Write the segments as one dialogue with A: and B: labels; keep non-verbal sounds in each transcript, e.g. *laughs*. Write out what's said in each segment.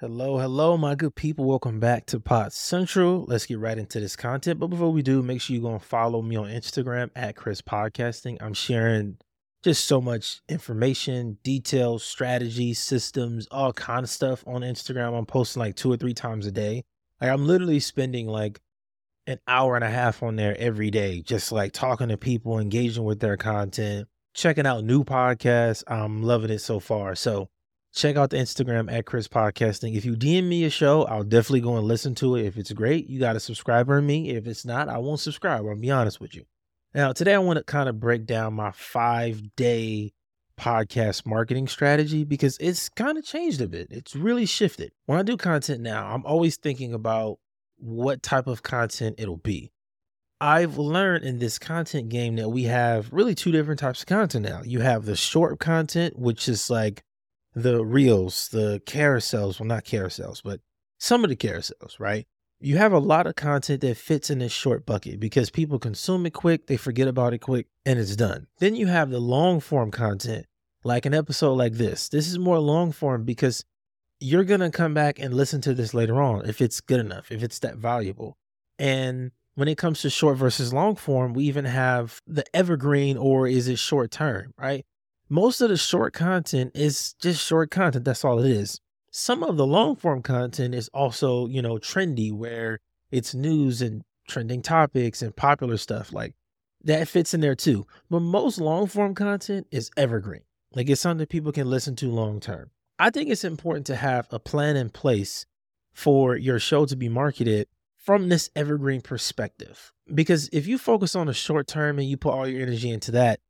A: Hello, hello, my good people. Welcome back to Pod Central. Let's get right into this content. But before we do, make sure you go and follow me on Instagram at Chris Podcasting. I'm sharing just so much information, details, strategies, systems, all kind of stuff on Instagram. I'm posting like two or three times a day. Like I'm literally spending like an hour and a half on there every day, just like talking to people, engaging with their content, checking out new podcasts. I'm loving it so far. So check out the Instagram at Chris Podcasting. If you DM me a show, I'll definitely go and listen to it. If it's great, you got a subscriber in me. If it's not, I won't subscribe. I'll be honest with you. Now, today I want to kind of break down my five day podcast marketing strategy because it's kind of changed a bit. It's really shifted. When I do content now, I'm always thinking about what type of content it'll be. I've learned in this content game that we have really two different types of content now. You have the short content, which is like the reels, the carousels, well, not carousels, but some of the carousels, right? You have a lot of content that fits in this short bucket because people consume it quick, they forget about it quick, and it's done. Then you have the long form content, like an episode like this. This is more long form because you're going to come back and listen to this later on if it's good enough, if it's that valuable. And when it comes to short versus long form, we even have the evergreen or is it short term, right? Most of the short content is just short content. That's all it is. Some of the long form content is also, you know, trendy where it's news and trending topics and popular stuff like that fits in there too. But most long form content is evergreen. Like it's something people can listen to long term. I think it's important to have a plan in place for your show to be marketed from this evergreen perspective. Because if you focus on the short term and you put all your energy into that,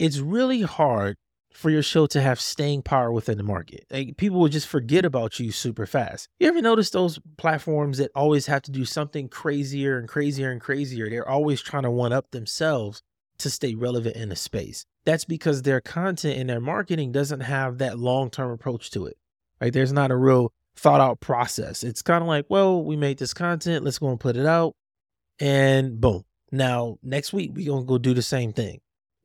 A: it's really hard for your show to have staying power within the market. Like people will just forget about you super fast. You ever notice those platforms that always have to do something crazier and crazier and crazier? They're always trying to one up themselves to stay relevant in the space. That's because their content and their marketing doesn't have that long term approach to it. Right? There's not a real thought out process. It's kind of like, well, we made this content, let's go and put it out, and boom. Now, next week, we're going to go do the same thing.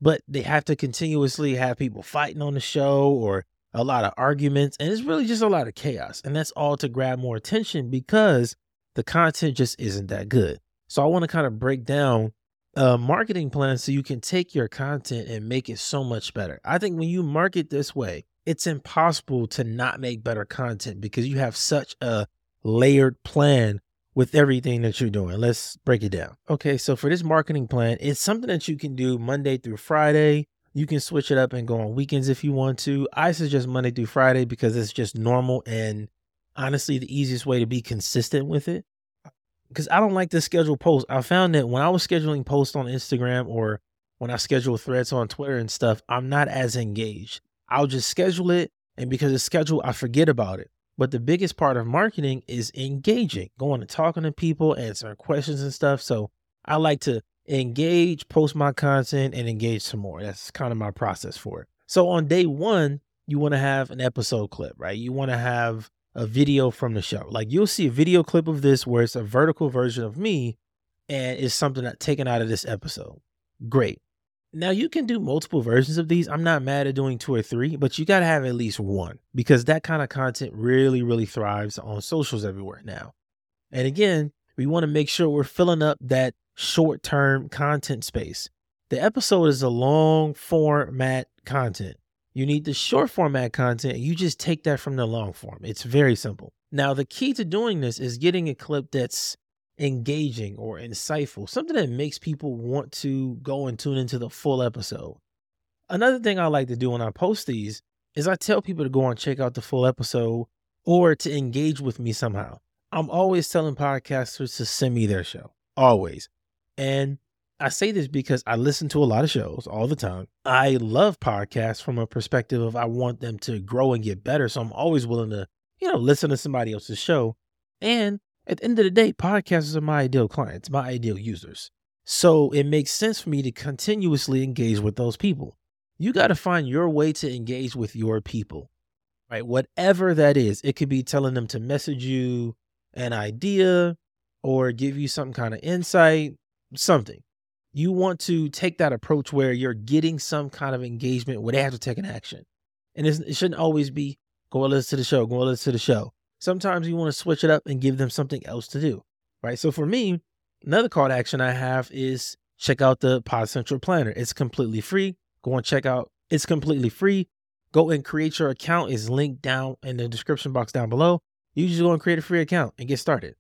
A: But they have to continuously have people fighting on the show or a lot of arguments. And it's really just a lot of chaos. And that's all to grab more attention because the content just isn't that good. So I want to kind of break down a marketing plan so you can take your content and make it so much better. I think when you market this way, it's impossible to not make better content because you have such a layered plan with everything that you're doing. Let's break it down. Okay, so for this marketing plan, it's something that you can do Monday through Friday. You can switch it up and go on weekends if you want to. I suggest Monday through Friday because it's just normal and honestly the easiest way to be consistent with it. Because I don't like to schedule posts. I found that when I was scheduling posts on Instagram or when I schedule threads on Twitter and stuff, I'm not as engaged. I'll just schedule it. And because it's scheduled, I forget about it. But the biggest part of marketing is engaging, going and talking to people, answering questions and stuff. So I like to engage, post my content, and engage some more. That's kind of my process for it. So on day one, you want to have an episode clip, right? You want to have a video from the show. Like you'll see a video clip of this where it's a vertical version of me and it's something that taken out of this episode. Great. Now you can do multiple versions of these. I'm not mad at doing two or three, but you got to have at least one because that kind of content really, really thrives on socials everywhere now. And again, we want to make sure we're filling up that short term content space. The episode is a long format content. You need the short format content. You just take that from the long form. It's very simple. Now, the key to doing this is getting a clip that's engaging or insightful, something that makes people want to go and tune into the full episode. Another thing I like to do when I post these is I tell people to go and check out the full episode or to engage with me somehow. I'm always telling podcasters to send me their show, always. And I say this because I listen to a lot of shows all the time. I love podcasts from a perspective of I want them to grow and get better. So I'm always willing to, you know, listen to somebody else's show. And at the end of the day, podcasters are my ideal clients, my ideal users. So it makes sense for me to continuously engage with those people. You got to find your way to engage with your people, right? Whatever that is, it could be telling them to message you an idea or give you some kind of insight, something. You want to take that approach where you're getting some kind of engagement where they have to take an action. And it shouldn't always be go listen to the show, go listen to the show. Sometimes you want to switch it up and give them something else to do, right? So for me, another call to action I have is check out the Pod Central Planner. It's completely free. Go and check out. It's completely free. Go and create your account. is linked down in the description box down below. You just go and create a free account and get started.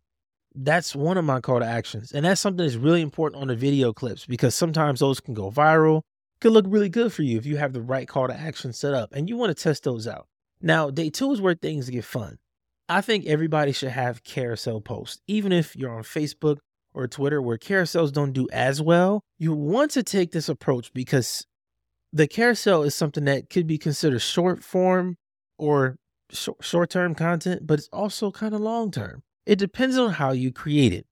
A: That's one of my call to actions. And that's something that's really important on the video clips because sometimes those can go viral, could look really good for you if you have the right call to action set up and you want to test those out. Now, day two is where things get fun. I think everybody should have carousel posts, even if you're on Facebook or Twitter where carousels don't do as well. You want to take this approach because the carousel is something that could be considered short form or short term content, but it's also kind of long term. It depends on how you create it.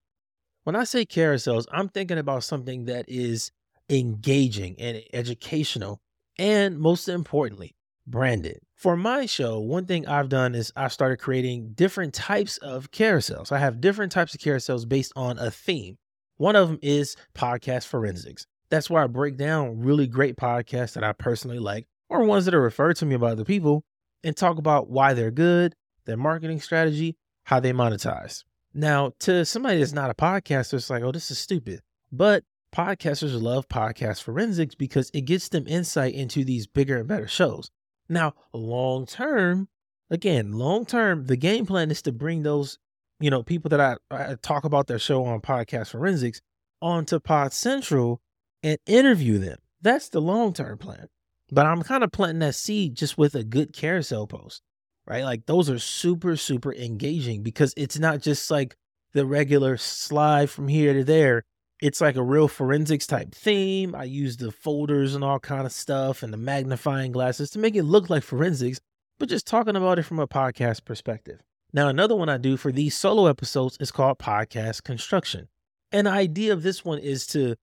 A: When I say carousels, I'm thinking about something that is engaging and educational, and most importantly, branded. For my show, one thing I've done is I've started creating different types of carousels. I have different types of carousels based on a theme. One of them is podcast forensics. That's where I break down really great podcasts that I personally like or ones that are referred to me by other people and talk about why they're good, their marketing strategy, how they monetize. Now, to somebody that's not a podcaster, it's like, oh, this is stupid. But podcasters love podcast forensics because it gets them insight into these bigger and better shows. Now, long term, again, long term, the game plan is to bring those, you know, people that I, I talk about their show on podcast forensics onto Pod Central and interview them. That's the long term plan. But I'm kind of planting that seed just with a good carousel post, right? Like those are super, super engaging because it's not just like the regular slide from here to there. It's like a real forensics type theme. I use the folders and all kind of stuff and the magnifying glasses to make it look like forensics, but just talking about it from a podcast perspective. Now, another one I do for these solo episodes is called podcast construction. And the idea of this one is to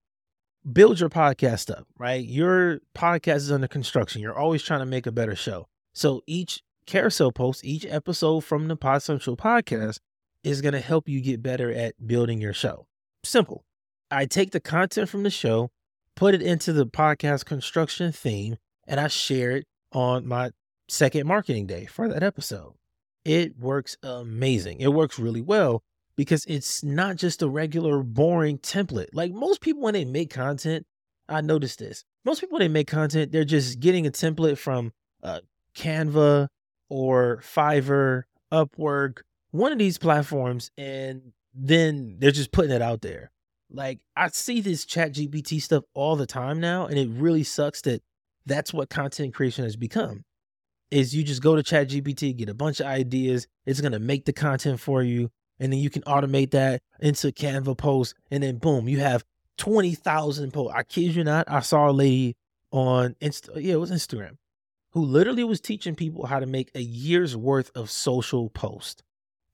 A: build your podcast up, right? Your podcast is under construction. You're always trying to make a better show. So each carousel post, each episode from the Pod Central podcast is going to help you get better at building your show. Simple. I take the content from the show, put it into the podcast construction theme, and I share it on my second marketing day for that episode. It works amazing. It works really well because it's not just a regular boring template. Like most people, when they make content, I noticed this. Most people, when they make content, they're just getting a template from uh, Canva or Fiverr, Upwork, one of these platforms, and then they're just putting it out there. Like I see this chat GPT stuff all the time now, and it really sucks that that's what content creation has become. Is you just go to chat GPT, get a bunch of ideas, it's gonna make the content for you, and then you can automate that into Canva posts, and then boom, you have 20,000 posts. I kid you not, I saw a lady on Insta, yeah, it was Instagram, who literally was teaching people how to make a year's worth of social posts.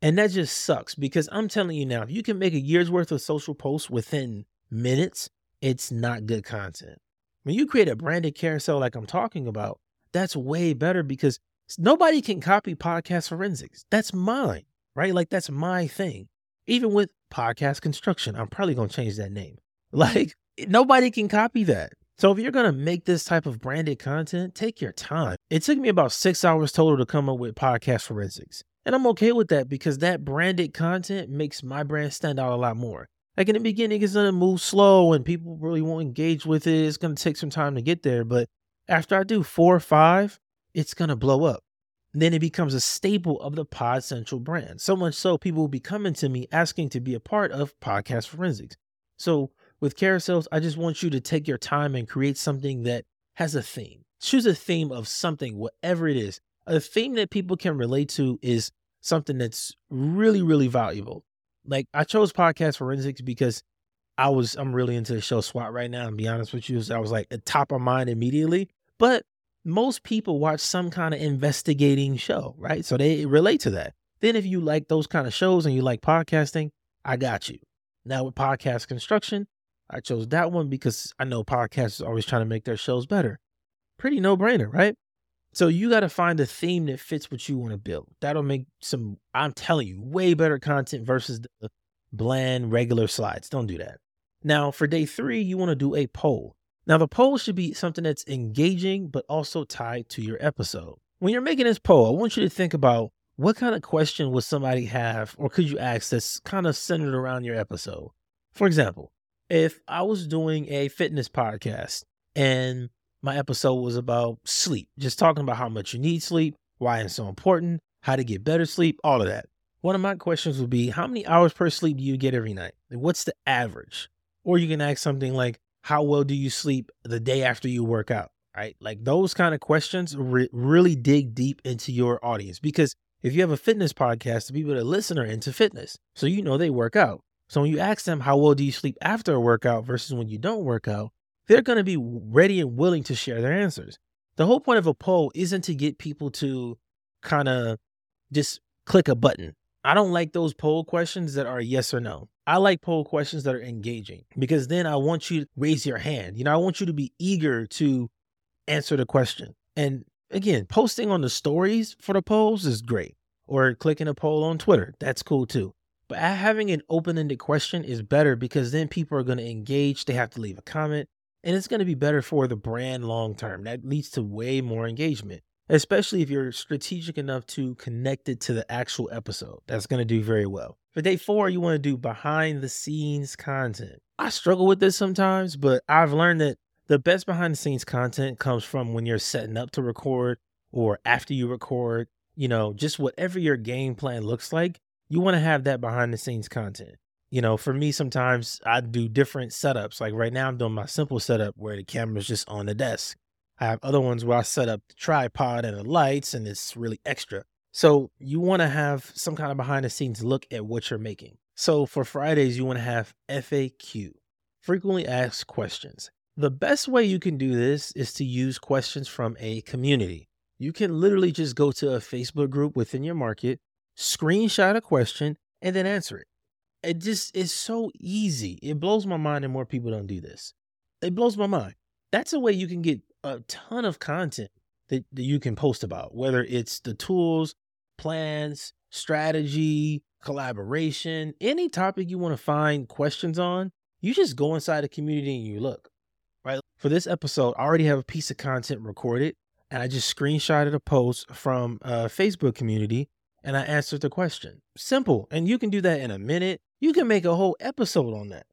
A: And that just sucks because I'm telling you now, if you can make a year's worth of social posts within minutes, it's not good content. When you create a branded carousel like I'm talking about, that's way better because nobody can copy podcast forensics. That's mine right? Like that's my thing. Even with podcast construction, I'm probably going to change that name. *laughs* Like nobody can copy that. So if you're going to make this type of branded content, take your time. It took me about six hours total to come up with podcast forensics. And I'm okay with that because that branded content makes my brand stand out a lot more. Like in the beginning, it's to move slow and people really won't engage with it. It's to take some time to get there. But after I do four or five, it's to blow up then it becomes a staple of the Pod Central brand. So much so, people will be coming to me asking to be a part of Podcast Forensics. So with carousels, I just want you to take your time and create something that has a theme. Choose a theme of something, whatever it is. A theme that people can relate to is something that's really, really valuable. Like I chose Podcast Forensics because I was I'm really into the show SWAT right now. And be honest with you, I was like at top of mind immediately. But most people watch some kind of investigating show, right? So they relate to that. Then if you like those kind of shows and you like podcasting, I got you. Now with podcast construction, I chose that one because I know podcasts are always trying to make their shows better. Pretty no brainer, right? So you got to find a theme that fits what you want to build. That'll make some, I'm telling you, way better content versus the bland regular slides. Don't do that. Now for day three, you want to do a poll. Now, the poll should be something that's engaging, but also tied to your episode. When you're making this poll, I want you to think about what kind of question would somebody have or could you ask that's kind of centered around your episode? For example, if I was doing a fitness podcast and my episode was about sleep, just talking about how much you need sleep, why it's so important, how to get better sleep, all of that. One of my questions would be how many hours per sleep do you get every night? what's the average? Or you can ask something like, how well do you sleep the day after you work out? Right? Like those kind of questions re- really dig deep into your audience because if you have a fitness podcast, the people that listen are into fitness. So you know they work out. So when you ask them how well do you sleep after a workout versus when you don't work out, they're going to be ready and willing to share their answers. The whole point of a poll isn't to get people to kind of just click a button. I don't like those poll questions that are yes or no. I like poll questions that are engaging because then I want you to raise your hand. You know, I want you to be eager to answer the question. And again, posting on the stories for the polls is great, or clicking a poll on Twitter. That's cool too. But having an open ended question is better because then people are going to engage. They have to leave a comment, and it's going to be better for the brand long term. That leads to way more engagement, especially if you're strategic enough to connect it to the actual episode. That's going to do very well. For day four, you want to do behind the scenes content. I struggle with this sometimes, but I've learned that the best behind the scenes content comes from when you're setting up to record or after you record, you know, just whatever your game plan looks like, you want to have that behind the scenes content you know, for me, sometimes I do different setups. Like right now, I'm doing my simple setup where the camera's just on the desk. I have other ones where I set up the tripod and the lights, and it's really extra. So you want to have some kind of behind the scenes look at what you're making. So for Fridays, you want to have FAQ, frequently asked questions. The best way you can do this is to use questions from a community. You can literally just go to a Facebook group within your market, screenshot a question, and then answer it it just is so easy. It blows my mind, and more people don't do this. It blows my mind. That's a way you can get a ton of content that, that you can post about, whether it's the tools, plans, strategy, collaboration, any topic you want to find questions on. You just go inside the community and you look. Right. For this episode, I already have a piece of content recorded, and I just screenshotted a post from a Facebook community and I answered the question. Simple. And you can do that in a minute. You can make a whole episode on that.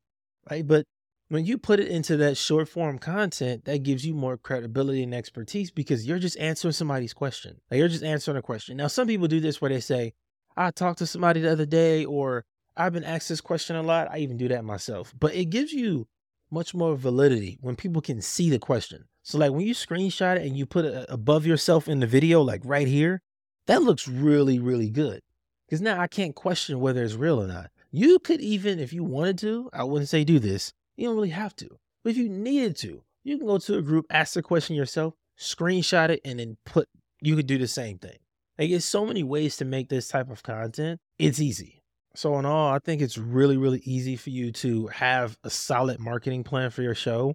A: Right. But when you put it into that short form content, that gives you more credibility and expertise because you're just answering somebody's question. Like you're just answering a question. Now, some people do this where they say, I talked to somebody the other day, or I've been asked this question a lot. I even do that myself. But it gives you much more validity when people can see the question. So, like when you screenshot it and you put it above yourself in the video, like right here, that looks really, really good. Because now I can't question whether it's real or not. You could even, if you wanted to, I wouldn't say do this. You don't really have to. But if you needed to, you can go to a group, ask the question yourself, screenshot it, and then put, you could do the same thing. Like, there's so many ways to make this type of content. It's easy. So, in all, I think it's really, really easy for you to have a solid marketing plan for your show.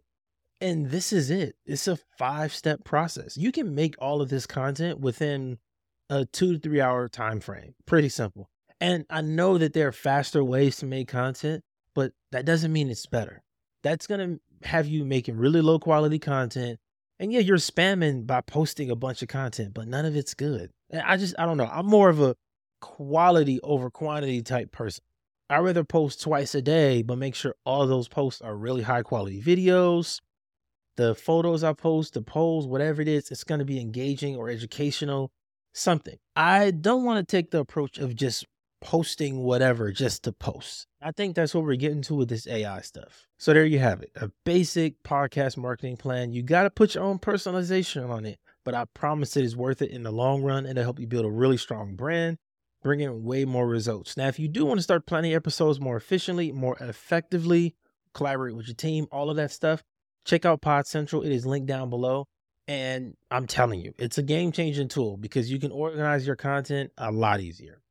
A: And this is it. It's a five step process. You can make all of this content within a two to three hour time frame. Pretty simple. And I know that there are faster ways to make content, but that doesn't mean it's better. That's going to have you making really low quality content. And yeah, you're spamming by posting a bunch of content, but none of it's good. And I just, I don't know. I'm more of a quality over quantity type person. I'd rather post twice a day, but make sure all those posts are really high quality videos. The photos I post, the polls, whatever it is, it's going to be engaging or educational something. I don't want to take the approach of just posting whatever just to post. I think that's what we're getting to with this AI stuff. So there you have it. A basic podcast marketing plan. You got to put your own personalization on it, but I promise it is worth it in the long run and it'll help you build a really strong brand, bring in way more results. Now, if you do want to start planning episodes more efficiently, more effectively, collaborate with your team, all of that stuff, check out Pod Central. It is linked down below. And I'm telling you, it's a game changing tool because you can organize your content a lot easier.